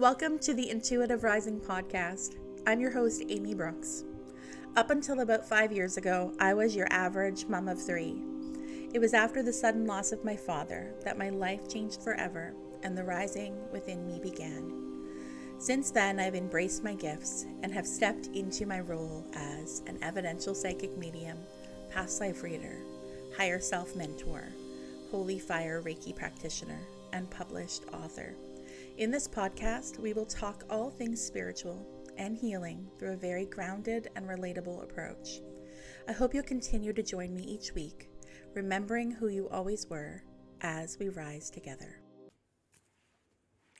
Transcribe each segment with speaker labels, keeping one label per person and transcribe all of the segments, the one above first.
Speaker 1: Welcome to the Intuitive Rising podcast. I'm your host, Amy Brookes. Up until about five years ago, I was your average mom of three. It was after the sudden loss of my father that my life changed forever and the rising within me began. Since then, I've embraced my gifts and have stepped into my role as an evidential psychic medium, past life reader, higher self mentor, holy fire Reiki practitioner, and published author. In this podcast, we will talk all things spiritual and healing through a very grounded and relatable approach. I hope you'll continue to join me each week, remembering who you always were as we rise together.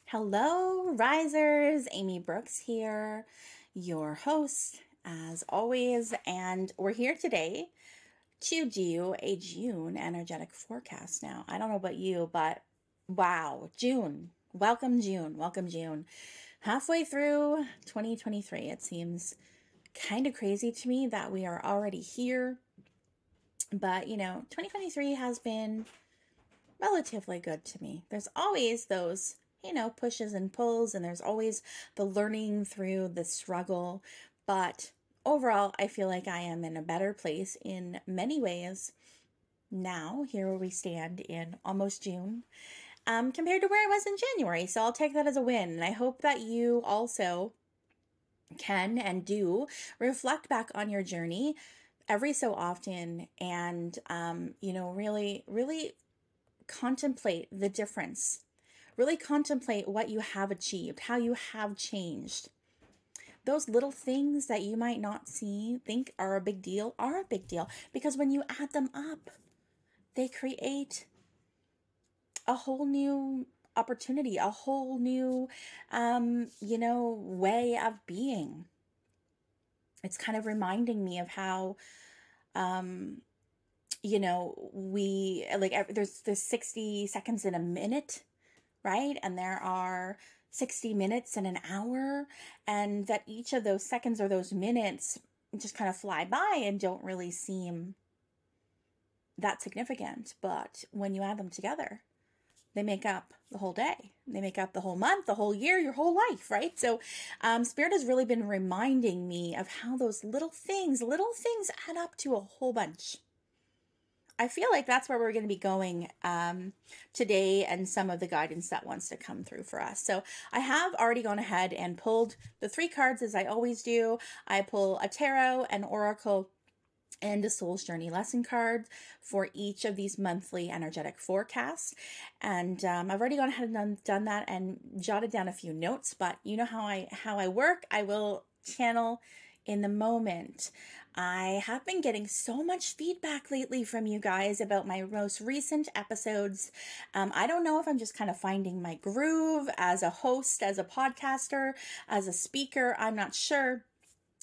Speaker 1: Hello, risers. Amy Brookes here, your host, as always. And we're here today to do a June energetic forecast now. I don't know about you, but wow, June. Welcome, June. Welcome, June. Halfway through 2023, it seems kind of crazy to me that we are already here. But, you know, 2023 has been relatively good to me. There's always those, you know, pushes and pulls, and there's always the learning through the struggle. But overall, I feel like I am in a better place in many ways now, here where we stand in almost June um, compared to where I was in January. So I'll take that as a win. And I hope that you also can and do reflect back on your journey every so often and, um, you know, really, really contemplate the difference. Really contemplate what you have achieved, how you have changed. Those little things that you might not see, think are a big deal, are a big deal because when you add them up, they create a whole new opportunity, a whole new, um, you know, way of being. It's kind of reminding me of how, um, you know, we like there's there's 60 seconds in a minute, right? And there are 60 minutes in an hour, and that each of those seconds or those minutes just kind of fly by and don't really seem that significant. But when you add them together, they make up the whole day. They make up the whole month, the whole year, your whole life, right? So, um, Spirit has really been reminding me of how those little things, little things add up to a whole bunch. I feel like that's where we're going to be going um, today and some of the guidance that wants to come through for us. So I have already gone ahead and pulled the three cards as I always do. I pull a tarot, an oracle, and a soul's journey lesson card for each of these monthly energetic forecasts and um, i've already gone ahead and done, done that and jotted down a few notes but you know how i how i work i will channel in the moment. I have been getting so much feedback lately from you guys about my most recent episodes. Um, I don't know if I'm just kind of finding my groove as a host, as a podcaster, as a speaker. I'm not sure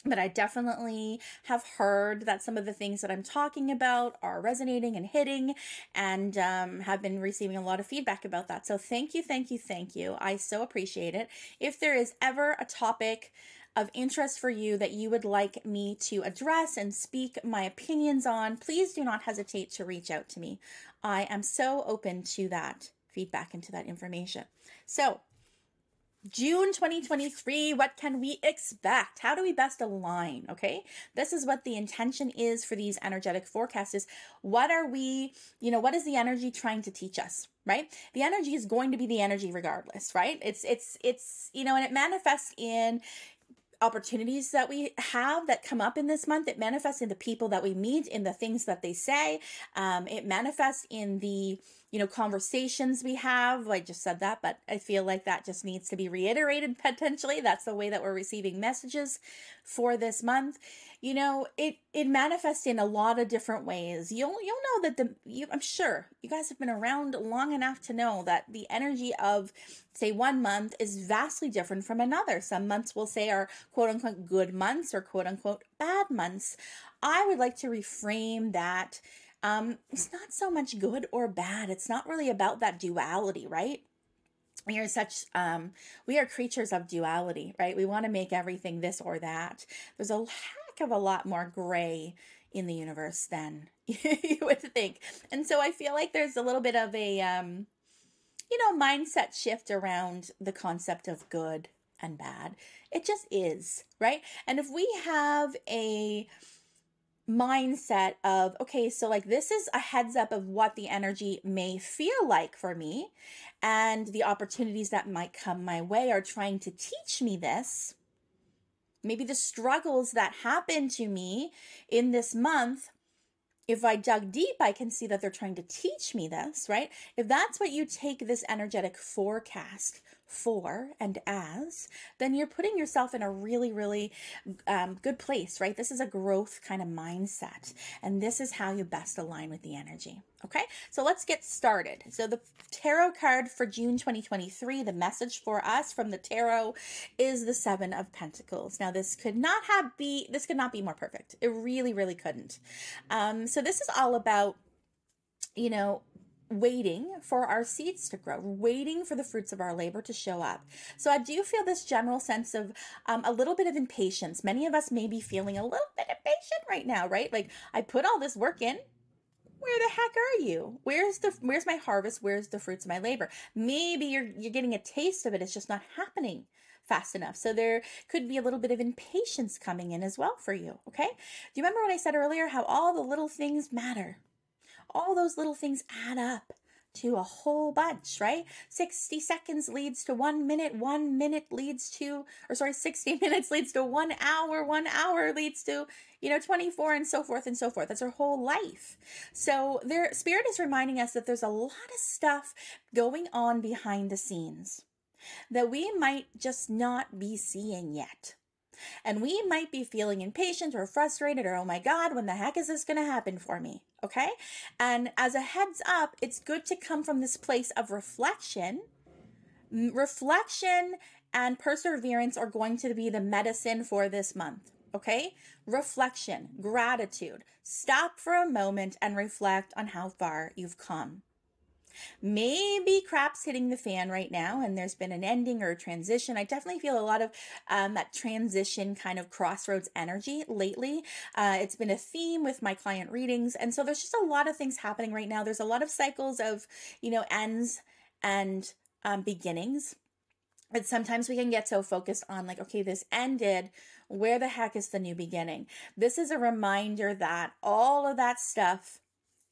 Speaker 1: but I definitely have heard that some of the things that I'm talking about are resonating and hitting, and um, have been receiving a lot of feedback about that. So, thank you, thank you, thank you. I so appreciate it. If there is ever a topic of interest for you that you would like me to address and speak my opinions on, please do not hesitate to reach out to me. I am so open to that feedback and to that information. So, June 2023, what can we expect? How do we best align? Okay. This is what the intention is for these energetic forecasts is what are we, you know, what is the energy trying to teach us? Right? The energy is going to be the energy regardless, right? It's, it's, it's, you know, and it manifests in, opportunities that we have that come up in this month. It manifests in the people that we meet, in the things that they say. Um, it manifests in the you know, conversations we have. I just said that, but I feel like that just needs to be reiterated potentially. That's the way that we're receiving messages for this month. You know, it it manifests in a lot of different ways. You'll you'll know that the you, I'm sure you guys have been around long enough to know that the energy of say one month is vastly different from another. Some months we'll say are quote unquote good months or quote unquote bad months. I would like to reframe that um, it's not so much good or bad. It's not really about that duality, right? we are such um we are creatures of duality right we want to make everything this or that there's a heck of a lot more gray in the universe than you would think and so i feel like there's a little bit of a um you know, mindset shift around the concept of good and bad. It just is, right? And if we have a mindset of, okay, so like this is a heads up of what the energy may feel like for me and the opportunities that might come my way are trying to teach me this. Maybe the struggles that happen to me in this month if I dug deep, I can see that they're trying to teach me this, right? If that's what you take this energetic forecast for and as, then you're putting yourself in a really, really um, good place, right? This is a growth kind of mindset. And this is how you best align with the energy. Okay, so let's get started. So, the tarot card for June 2023, the message for us from the tarot is the Seven of Pentacles. Now, this could not have be this could not be more perfect. It really, really couldn't. Um, so, this is all about you know waiting for our seeds to grow, waiting for the fruits of our labor to show up. So I do feel this general sense of um, a little bit of impatience. Many of us may be feeling a little bit impatient right now, right? Like I put all this work in. Where the heck are you? Where's the where's my harvest? Where's the fruits of my labor? Maybe you're you're getting a taste of it. It's just not happening fast enough. So there could be a little bit of impatience coming in as well for you. Okay. Do you remember what I said earlier? How all the little things matter all those little things add up to a whole bunch, right? 60 seconds leads to one minute, one minute leads to, or sorry, 60 minutes leads to one hour, one hour leads to, you know, 24 and so forth and so forth. That's our whole life. So their spirit is reminding us that there's a lot of stuff going on behind the scenes that we might just not be seeing yet. And we might be feeling impatient or frustrated or, oh my God, when the heck is this going to happen for me? Okay. And as a heads up, it's good to come from this place of reflection. Reflection and perseverance are going to be the medicine for this month. Okay. Reflection, gratitude. Stop for a moment and reflect on how far you've come. Maybe crap's hitting the fan right now and there's been an ending or a transition. I definitely feel a lot of um, that transition kind of crossroads energy lately. Uh, it's been a theme with my client readings. And so there's just a lot of things happening right now. There's a lot of cycles of, you know, ends and um, beginnings. But sometimes we can get so focused on, like, okay, this ended. Where the heck is the new beginning? This is a reminder that all of that stuff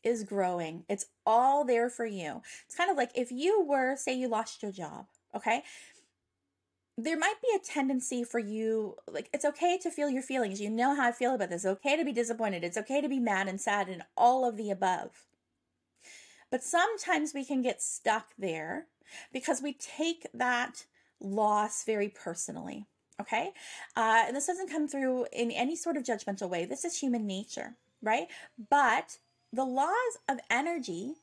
Speaker 1: is growing. It's all there for you. It's kind of like if you were, say, you lost your job, okay? There might be a tendency for you, like, it's okay to feel your feelings. You know how I feel about this. It's okay to be disappointed. It's okay to be mad and sad and all of the above. But sometimes we can get stuck there because we take that loss very personally. Okay. Uh, and this doesn't come through in any sort of judgmental way. This is human nature, right? But the laws of energy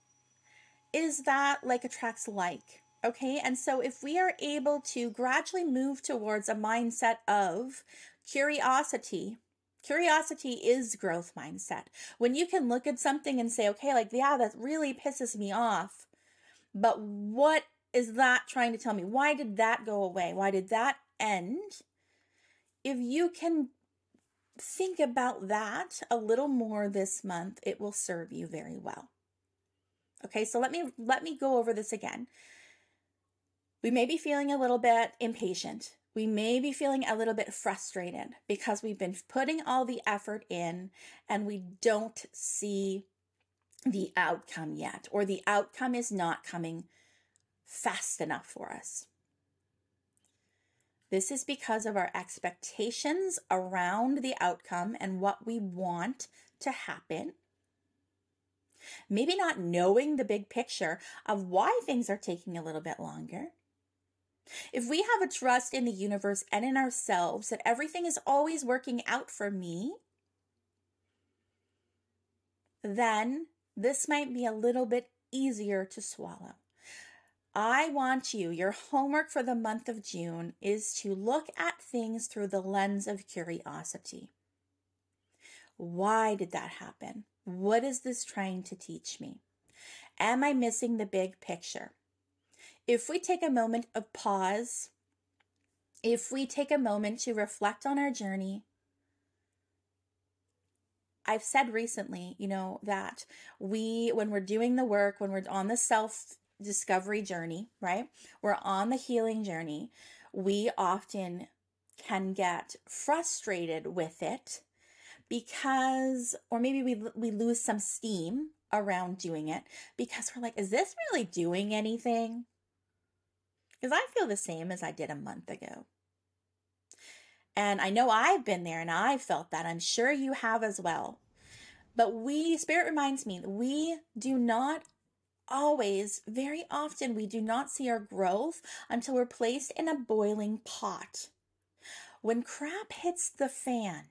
Speaker 1: is that like attracts like. Okay. And so if we are able to gradually move towards a mindset of curiosity, curiosity is growth mindset. When you can look at something and say, okay, like, yeah, that really pisses me off. But what is that trying to tell me? Why did that go away? Why did that end? If you can think about that a little more this month, it will serve you very well. Okay, so let me let me go over this again. We may be feeling a little bit impatient. We may be feeling a little bit frustrated because we've been putting all the effort in and we don't see the outcome yet, or the outcome is not coming fast enough for us. This is because of our expectations around the outcome and what we want to happen. Maybe not knowing the big picture of why things are taking a little bit longer. If we have a trust in the universe and in ourselves that everything is always working out for me, then this might be a little bit easier to swallow. I want you, your homework for the month of June is to look at things through the lens of curiosity. Why did that happen? What is this trying to teach me? Am I missing the big picture? If we take a moment of pause, if we take a moment to reflect on our journey, I've said recently, you know, that we, when we're doing the work, when we're on the self discovery journey, right? We're on the healing journey. We often can get frustrated with it because or maybe we we lose some steam around doing it because we're like is this really doing anything? Because I feel the same as I did a month ago. And I know I've been there and I've felt that. I'm sure you have as well. But we, Spirit reminds me, we do not always, very often, we do not see our growth until we're placed in a boiling pot. When crap hits the fan,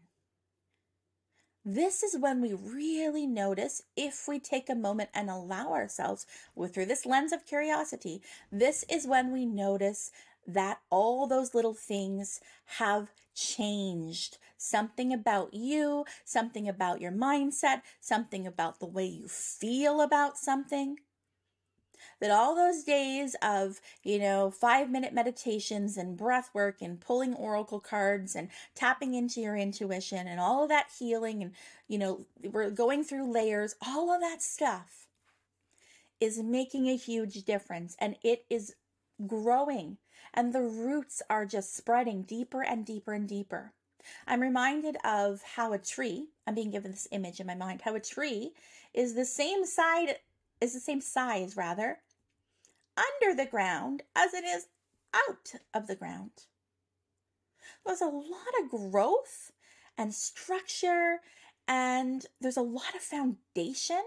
Speaker 1: this is when we really notice if we take a moment and allow ourselves through this lens of curiosity. This is when we notice that all those little things have changed. Something about you, something about your mindset, something about the way you feel about something that all those days of, you know, five minute meditations and breath work and pulling oracle cards and tapping into your intuition and all of that healing and, you know, we're going through layers, all of that stuff is making a huge difference and it is growing and the roots are just spreading deeper and deeper and deeper. I'm reminded of how a tree, I'm being given this image in my mind, how a tree is the same side is the same size rather under the ground as it is out of the ground. There's a lot of growth and structure, and there's a lot of foundation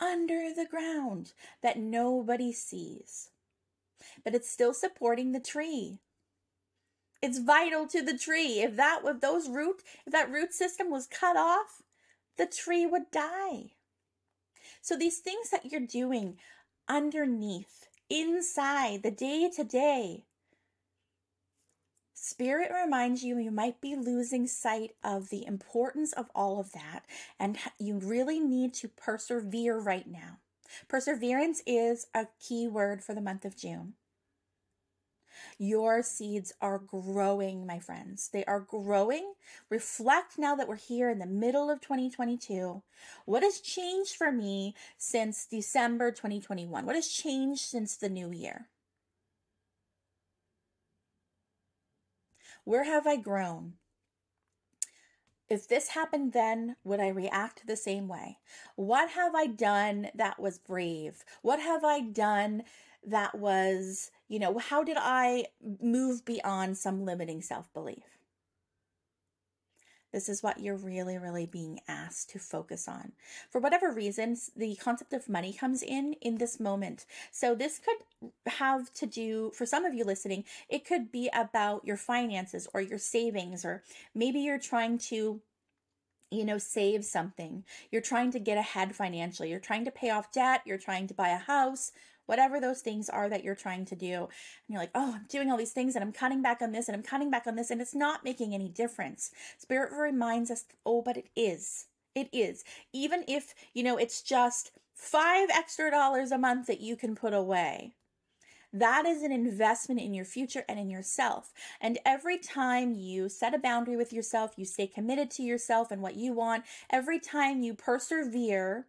Speaker 1: under the ground that nobody sees. But it's still supporting the tree. It's vital to the tree. If that if those root if that root system was cut off, the tree would die. So these things that you're doing underneath inside the day to day. Spirit reminds you you might be losing sight of the importance of all of that, and you really need to persevere right now. Perseverance is a key word for the month of June. Your seeds are growing, my friends. They are growing. Reflect now that we're here in the middle of 2022. What has changed for me since December 2021? What has changed since the new year? Where have I grown? If this happened then, would I react the same way? What have I done that was brave? What have I done that was, you know, how did I move beyond some limiting self belief? This is what you're really, really being asked to focus on. For whatever reasons, the concept of money comes in in this moment. So, this could have to do, for some of you listening, it could be about your finances or your savings, or maybe you're trying to you know, save something. You're trying to get ahead financially. You're trying to pay off debt. You're trying to buy a house, whatever those things are that you're trying to do. And you're like, oh, I'm doing all these things and I'm cutting back on this and I'm cutting back on this and it's not making any difference. Spirit reminds us, oh, but it is. It is. Even if, you know, it's just five extra dollars a month that you can put away. That is an investment in your future and in yourself. And every time you set a boundary with yourself, you stay committed to yourself and what you want, every time you persevere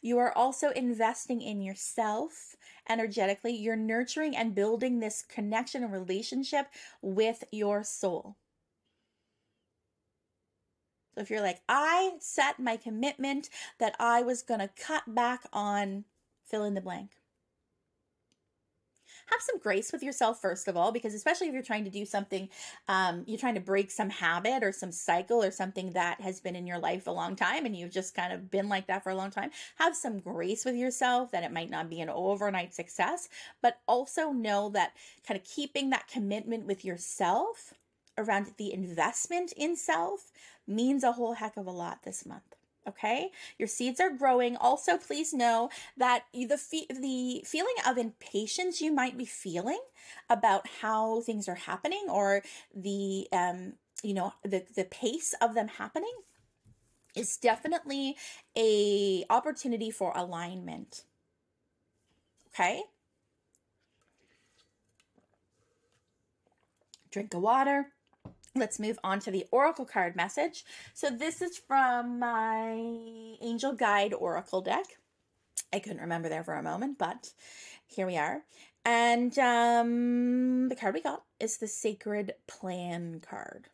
Speaker 1: you are also investing in yourself energetically. You're nurturing and building this connection and relationship with your soul. So if you're like, I set my commitment that I was going to cut back on fill in the blank have some grace with yourself first of all because especially if you're trying to do something um, you're trying to break some habit or some cycle or something that has been in your life a long time and you've just kind of been like that for a long time have some grace with yourself that it might not be an overnight success but also know that kind of keeping that commitment with yourself around the investment in self means a whole heck of a lot this month okay? Your seeds are growing. Also please know that the fe- the feeling of impatience you might be feeling about how things are happening or the um you know the the pace of them happening is definitely a opportunity for alignment okay? Drink of water Let's move on to the Oracle card message. So, this is from my Angel Guide Oracle deck. I couldn't remember there for a moment, but here we are. And um, the card we got is the Sacred Plan card.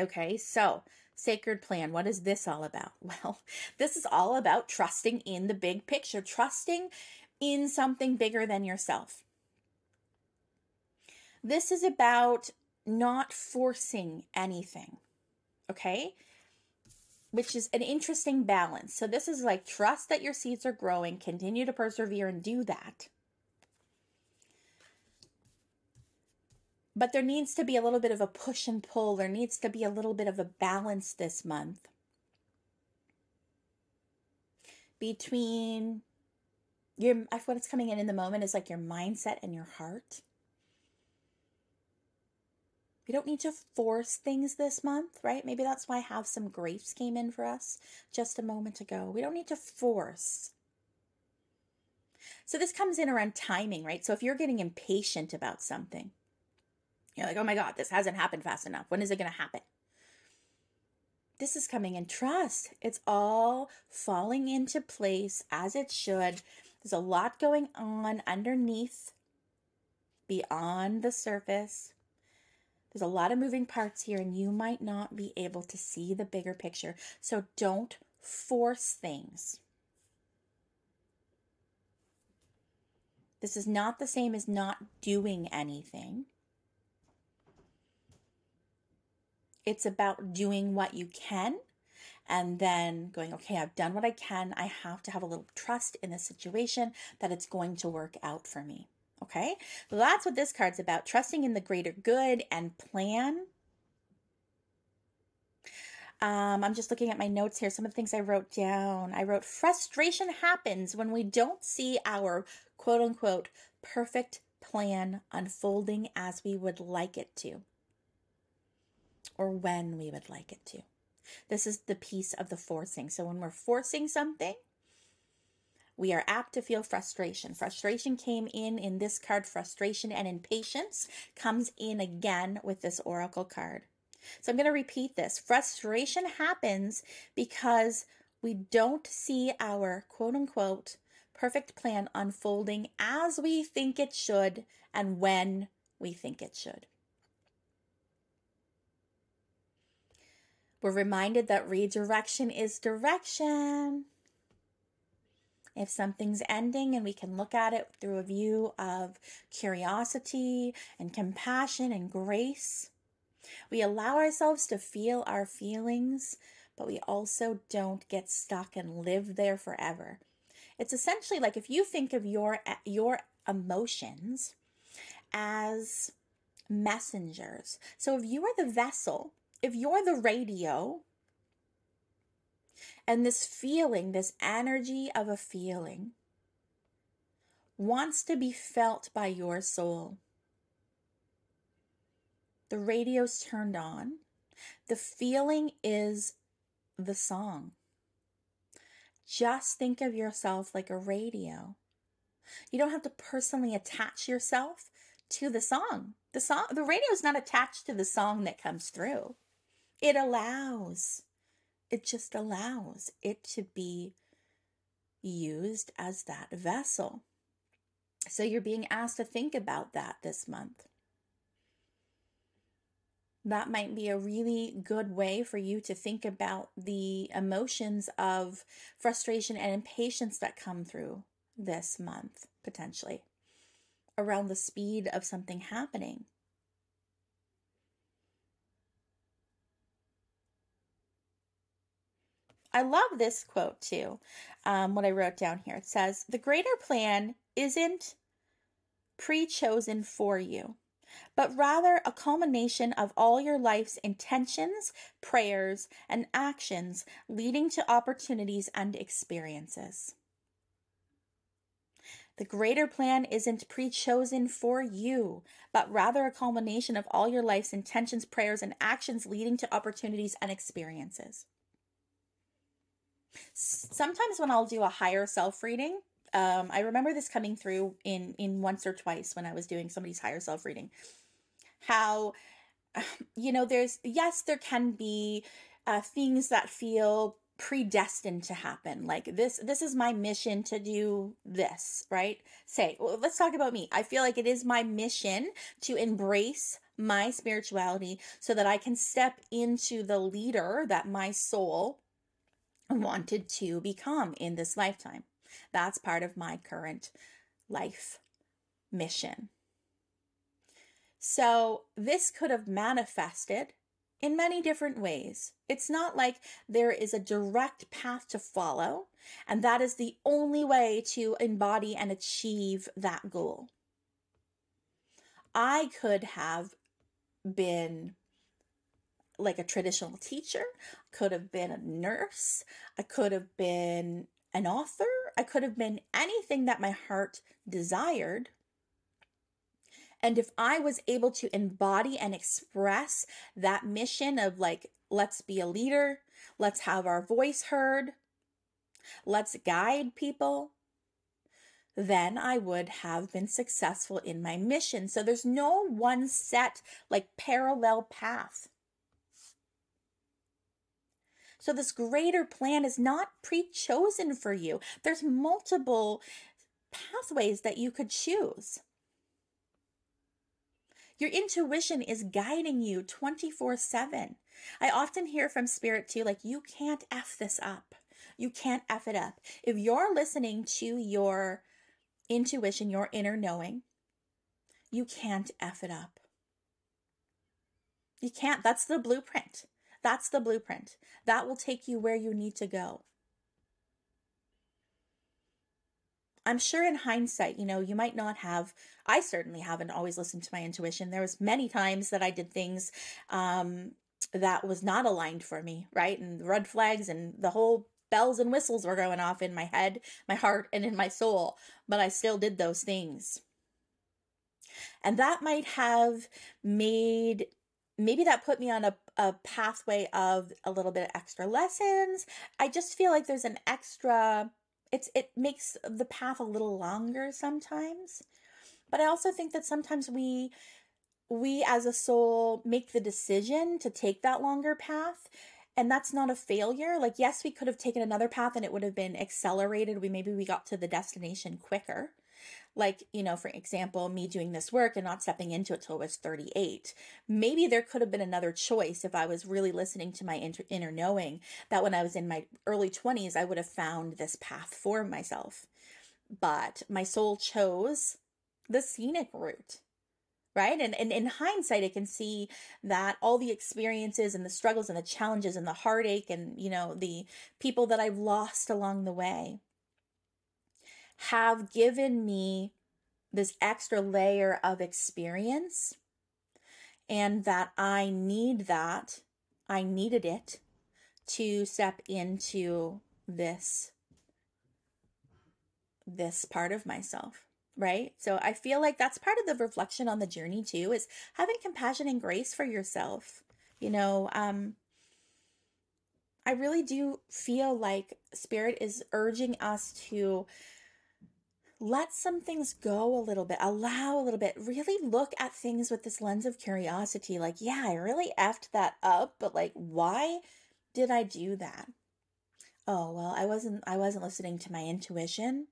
Speaker 1: Okay, so sacred plan. What is this all about? Well, this is all about trusting in the big picture, trusting in something bigger than yourself. This is about not forcing anything, okay? Which is an interesting balance. So, this is like trust that your seeds are growing, continue to persevere and do that. But there needs to be a little bit of a push and pull. There needs to be a little bit of a balance this month between your what's coming in in the moment is like your mindset and your heart. We don't need to force things this month, right? Maybe that's why have some grapes came in for us just a moment ago. We don't need to force. So this comes in around timing, right? So if you're getting impatient about something, you're like, oh my God, this hasn't happened fast enough. When is it going to happen? This is coming in trust. It's all falling into place as it should. There's a lot going on underneath, beyond the surface. There's a lot of moving parts here, and you might not be able to see the bigger picture. So don't force things. This is not the same as not doing anything. It's about doing what you can and then going, okay, I've done what I can. I have to have a little trust in the situation that it's going to work out for me. Okay, that's what this card's about trusting in the greater good and plan. Um, I'm just looking at my notes here. Some of the things I wrote down. I wrote frustration happens when we don't see our quote unquote perfect plan unfolding as we would like it to or when we would like it to. This is the piece of the forcing. So when we're forcing something, we are apt to feel frustration. Frustration came in in this card. Frustration and impatience comes in again with this oracle card. So I'm going to repeat this. Frustration happens because we don't see our quote unquote perfect plan unfolding as we think it should and when we think it should. We're reminded that redirection is direction. If something's ending and we can look at it through a view of curiosity and compassion and grace, we allow ourselves to feel our feelings, but we also don't get stuck and live there forever. It's essentially like if you think of your your emotions as messengers. So if you are the vessel if you're the radio and this feeling, this energy of a feeling, wants to be felt by your soul, the radio's turned on. The feeling is the song. Just think of yourself like a radio. You don't have to personally attach yourself to the song. The song the radio is not attached to the song that comes through. It allows, it just allows it to be used as that vessel. So you're being asked to think about that this month. That might be a really good way for you to think about the emotions of frustration and impatience that come through this month, potentially, around the speed of something happening. I love this quote too, um, what I wrote down here. It says, The greater plan isn't pre chosen for you, but rather a culmination of all your life's intentions, prayers, and actions leading to opportunities and experiences. The greater plan isn't pre chosen for you, but rather a culmination of all your life's intentions, prayers, and actions leading to opportunities and experiences sometimes when I'll do a higher self reading, um, I remember this coming through in in once or twice when I was doing somebody's higher self reading. How, you know, there's yes, there can be uh, things that feel predestined to happen like this this is my mission to do this right say well, let's talk about me i feel like it is my mission to embrace my spirituality so that i can step into the leader that my soul wanted to become in this lifetime that's part of my current life mission so this could have manifested in many different ways. It's not like there is a direct path to follow, and that is the only way to embody and achieve that goal. I could have been like a traditional teacher, I could have been a nurse, I could have been an author, I could have been anything that my heart desired. And if I was able to embody and express that mission of like, let's be a leader, let's have our voice heard, let's guide people, then I would have been successful in my mission. So there's no one set, like, parallel path. So this greater plan is not pre chosen for you. There's multiple pathways that you could choose. Your intuition is guiding you 24 7. I often hear from spirit too, like, you can't F this up. You can't F it up. If you're listening to your intuition, your inner knowing, you can't F it up. You can't. That's the blueprint. That's the blueprint. That will take you where you need to go. I'm sure in hindsight, you know, you might not have. I certainly haven't always listened to my intuition. There was many times that I did things um, that was not aligned for me, right? And red flags and the whole bells and whistles were going off in my head, my heart, and in my soul. But I still did those things. And that might have made maybe that put me on a, a pathway of a little bit of extra lessons. I just feel like there's an extra it's it makes the path a little longer sometimes. But i also think that sometimes we we as a soul make the decision to take that longer path and that's not a failure. Like yes we could have taken another path and it would have been accelerated. We maybe we got to the destination quicker like you know for example me doing this work and not stepping into it till i was 38 maybe there could have been another choice if i was really listening to my inter- inner knowing that when i was in my early 20s i would have found this path for myself. But my soul chose the scenic route right? And, and in hindsight i can see that all the experiences and the struggles and the challenges and the heartache and you know the people that i've lost along the way have given me this extra layer of experience and that I need that. I needed it to step into this this part of myself right so i feel like that's part of the reflection on the journey too is having compassion and grace for yourself you know um i really do feel like spirit is urging us to let some things go a little bit, allow a little bit, really look at things with this lens of curiosity. Like, yeah, I really effed that up, but like, why did I do that? Oh, well, I wasn't I wasn't listening to my intuition.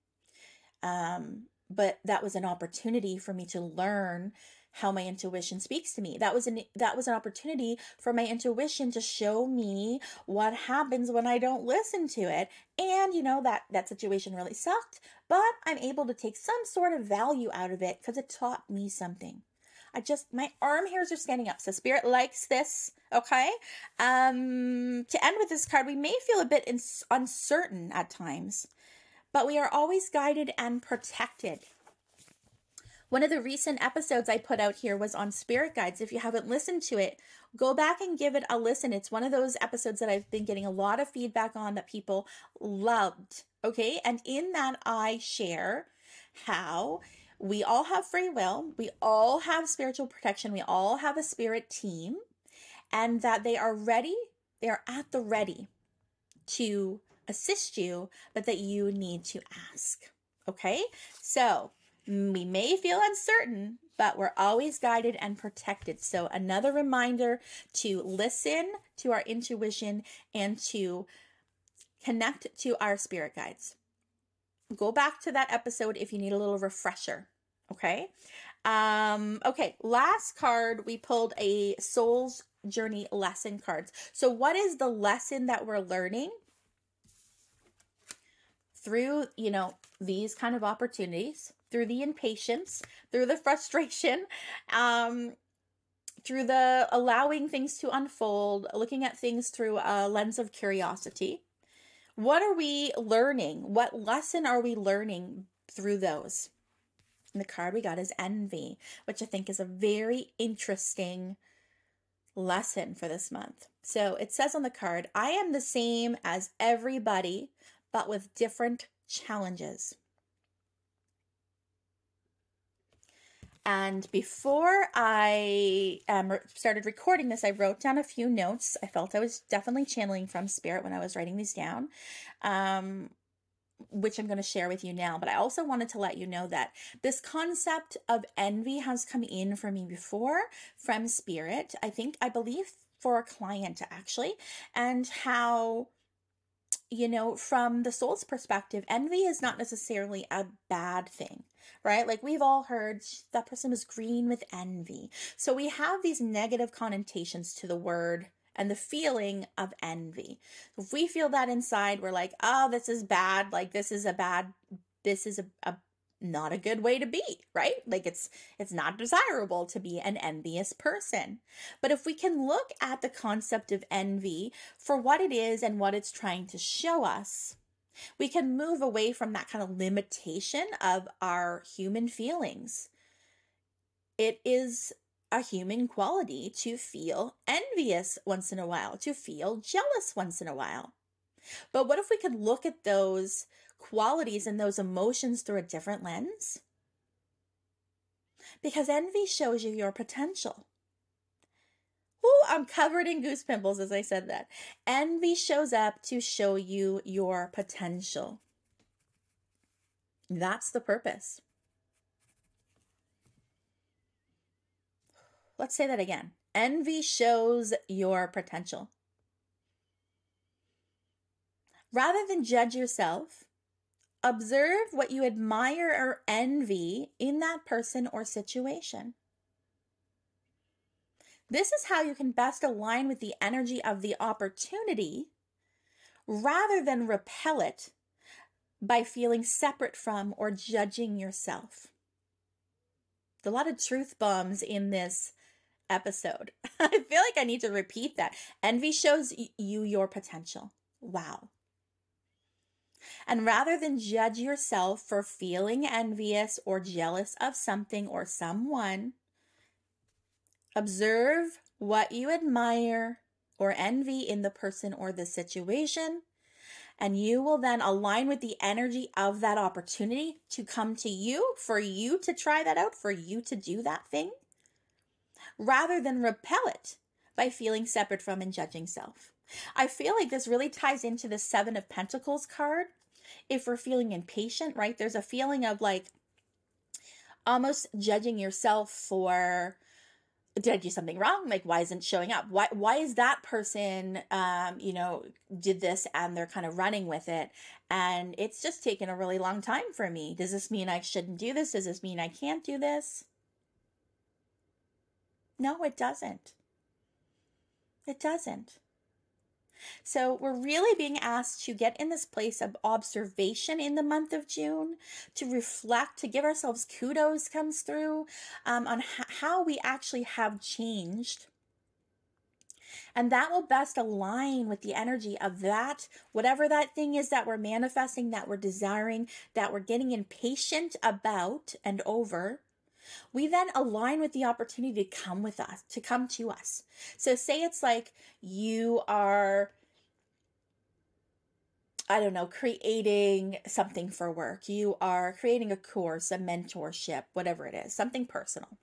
Speaker 1: Um, but that was an opportunity for me to learn how my intuition speaks to me. That was an that was an opportunity for my intuition to show me what happens when I don't listen to it. And you know that that situation really sucked, but I'm able to take some sort of value out of it cuz it taught me something. I just my arm hairs are standing up. So spirit likes this, okay? Um to end with this card, we may feel a bit uncertain at times, but we are always guided and protected one of the recent episodes I put out here was on spirit guides. If you haven't listened to it, go back and give it a listen. It's one of those episodes that I've been getting a lot of feedback on that people loved. Okay. And in that, I share how we all have free will, we all have spiritual protection, we all have a spirit team, and that they are ready, they are at the ready to assist you, but that you need to ask. Okay. So, we may feel uncertain, but we're always guided and protected. So, another reminder to listen to our intuition and to connect to our spirit guides. Go back to that episode if you need a little refresher. Okay. Um, okay, last card we pulled a soul's journey lesson cards. So what is the lesson that we're learning through, you know, these kind of opportunities, through the impatience, through the frustration, um through the allowing things to unfold, looking at things through a lens of curiosity. What are we learning? What lesson are we learning through those? And the card we got is envy, which I think is a very interesting lesson for this month. So it says on the card, I am the same as everybody, but with different challenges. And before I um, started recording this, I wrote down a few notes. I felt I was definitely channeling from spirit when I was writing these down, um, which I'm going to share with you now. But I also wanted to let you know that this concept of envy has come in for me before from spirit. I think, I believe for a client actually, and how you know, from the soul's perspective, envy is not necessarily a bad thing, right? Like we've all heard that person was green with envy. So we have these negative connotations to the word and the feeling of envy. If we feel that inside, we're like, oh, this is bad. Like this is a bad, this is a, a not a good way to be, right? Like it's it's not desirable to be an envious person. But if we can look at the concept of envy for what it is and what it's trying to show us, we can move away from that kind of limitation of our human feelings. It is a human quality to feel envious once in a while, to feel jealous once in a while. But what if we could look at those qualities and those emotions through a different lens? Because envy shows you your potential. Ooh, I'm covered in goose pimples as I said that. Envy shows up to show you your potential. That's the purpose. Let's say that again. Envy shows your potential. Rather than judge yourself, Observe what you admire or envy in that person or situation. This is how you can best align with the energy of the opportunity rather than repel it by feeling separate from or judging yourself. A lot of truth bombs in this episode. I feel like I need to repeat that. Envy shows you your potential. Wow. And rather than judge yourself for feeling envious or jealous of something or someone, observe what you admire or envy in the person or the situation. And you will then align with the energy of that opportunity to come to you, for you to try that out, for you to do that thing, rather than repel it by feeling separate from and judging self. I feel like this really ties into the Seven of Pentacles card. If we're feeling impatient, right? There's a feeling of like almost judging yourself for did I do something wrong? Like, why isn't showing up? Why, why is that person, um, you know, did this and they're kind of running with it? And it's just taken a really long time for me. Does this mean I shouldn't do this? Does this mean I can't do this? No, it doesn't. It doesn't. So we're really being asked to get in this place of observation in the month of June, to reflect, to give ourselves kudos comes through um, on h- how we actually have changed. And that will best align with the energy of that, whatever that thing is that we're manifesting, that we're desiring, that we're getting impatient about and over we then align with the opportunity to come with us, to come to us. So, say it's like you are, I don't know, creating something for work, you are creating a course, a mentorship, whatever it is, something personal.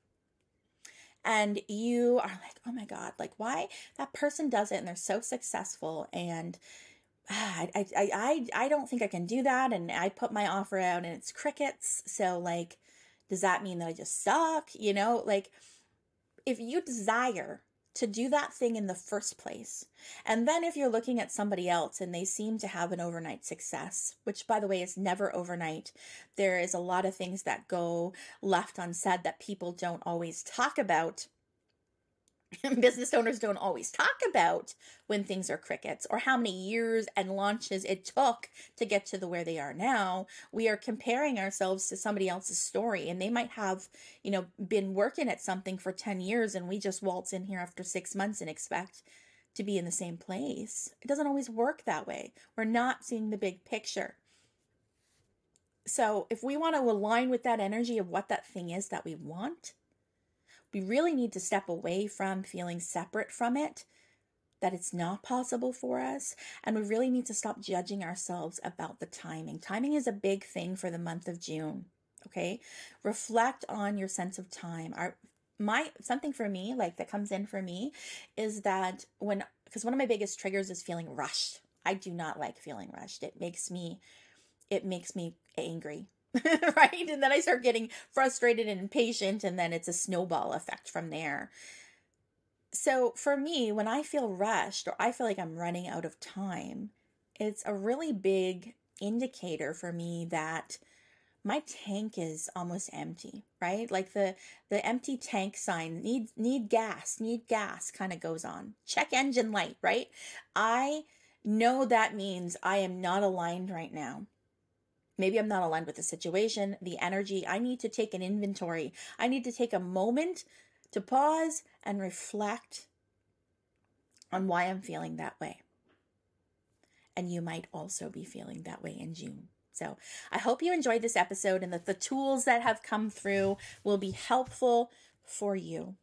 Speaker 1: And you are like, oh my God, like why that person does it and they're so successful and ah, I, I, I, I don't think I can do that. And I put my offer out and it's crickets. So like, does that mean that I just suck? You know, like if you desire to do that thing in the first place. And then if you're looking at somebody else and they seem to have an overnight success, which by the way is never overnight, there is a lot of things that go left unsaid that people don't always talk about business owners don't always talk about when things are crickets or how many years and launches it took to get to the where they are now. We are comparing ourselves to somebody else's story and they might have you know been working at something for 10 years and we just waltz in here after 6 months and expect to be in the same place. It doesn't always work that way. We're not seeing the big picture. So if we want to align with that energy of what that thing is that we want we really need to step away from feeling separate from it, that it's not possible for us. And we really need to stop judging ourselves about the timing. Timing is a big thing for the month of June. Okay. Reflect on your sense of time. Our, my something for me like that comes in for me is that when because one of my biggest triggers is feeling rushed i do not like feeling rushed it makes me it makes me angry right? And then I start getting frustrated and impatient, and then it's a snowball effect from there. So for me, when I feel rushed or I feel like I'm running out of time, it's a really big indicator for me that my tank is almost empty right like the the empty tank sign need need gas need gas kind of goes on check engine light right i know that means i am not aligned right now Maybe I'm not aligned with the situation, the energy. I need to take an inventory. I need to take a moment to pause and reflect on why I'm feeling that way. And you might also be feeling that way in June. So I hope you enjoyed this episode and that the tools that have come through will be helpful for you.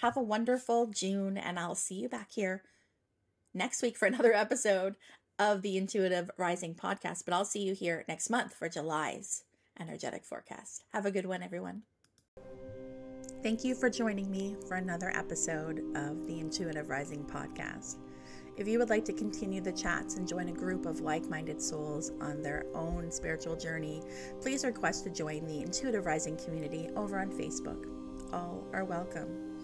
Speaker 1: Have a wonderful June, and I'll see you back here next week for another episode of the Intuitive Rising podcast, but I'll see you here next month for July's energetic forecast. Have a good one, everyone. Thank you for joining me for another episode of the Intuitive Rising podcast. If you would like to continue the chats and join a group of like minded souls on their own spiritual journey, please request to join the Intuitive Rising community over on Facebook. All are welcome.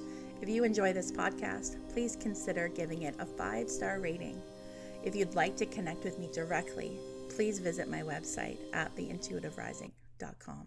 Speaker 1: If you enjoy this podcast, please consider giving it a five star rating if you'd like to connect with me directly, please visit my website at theintuitiverising.com.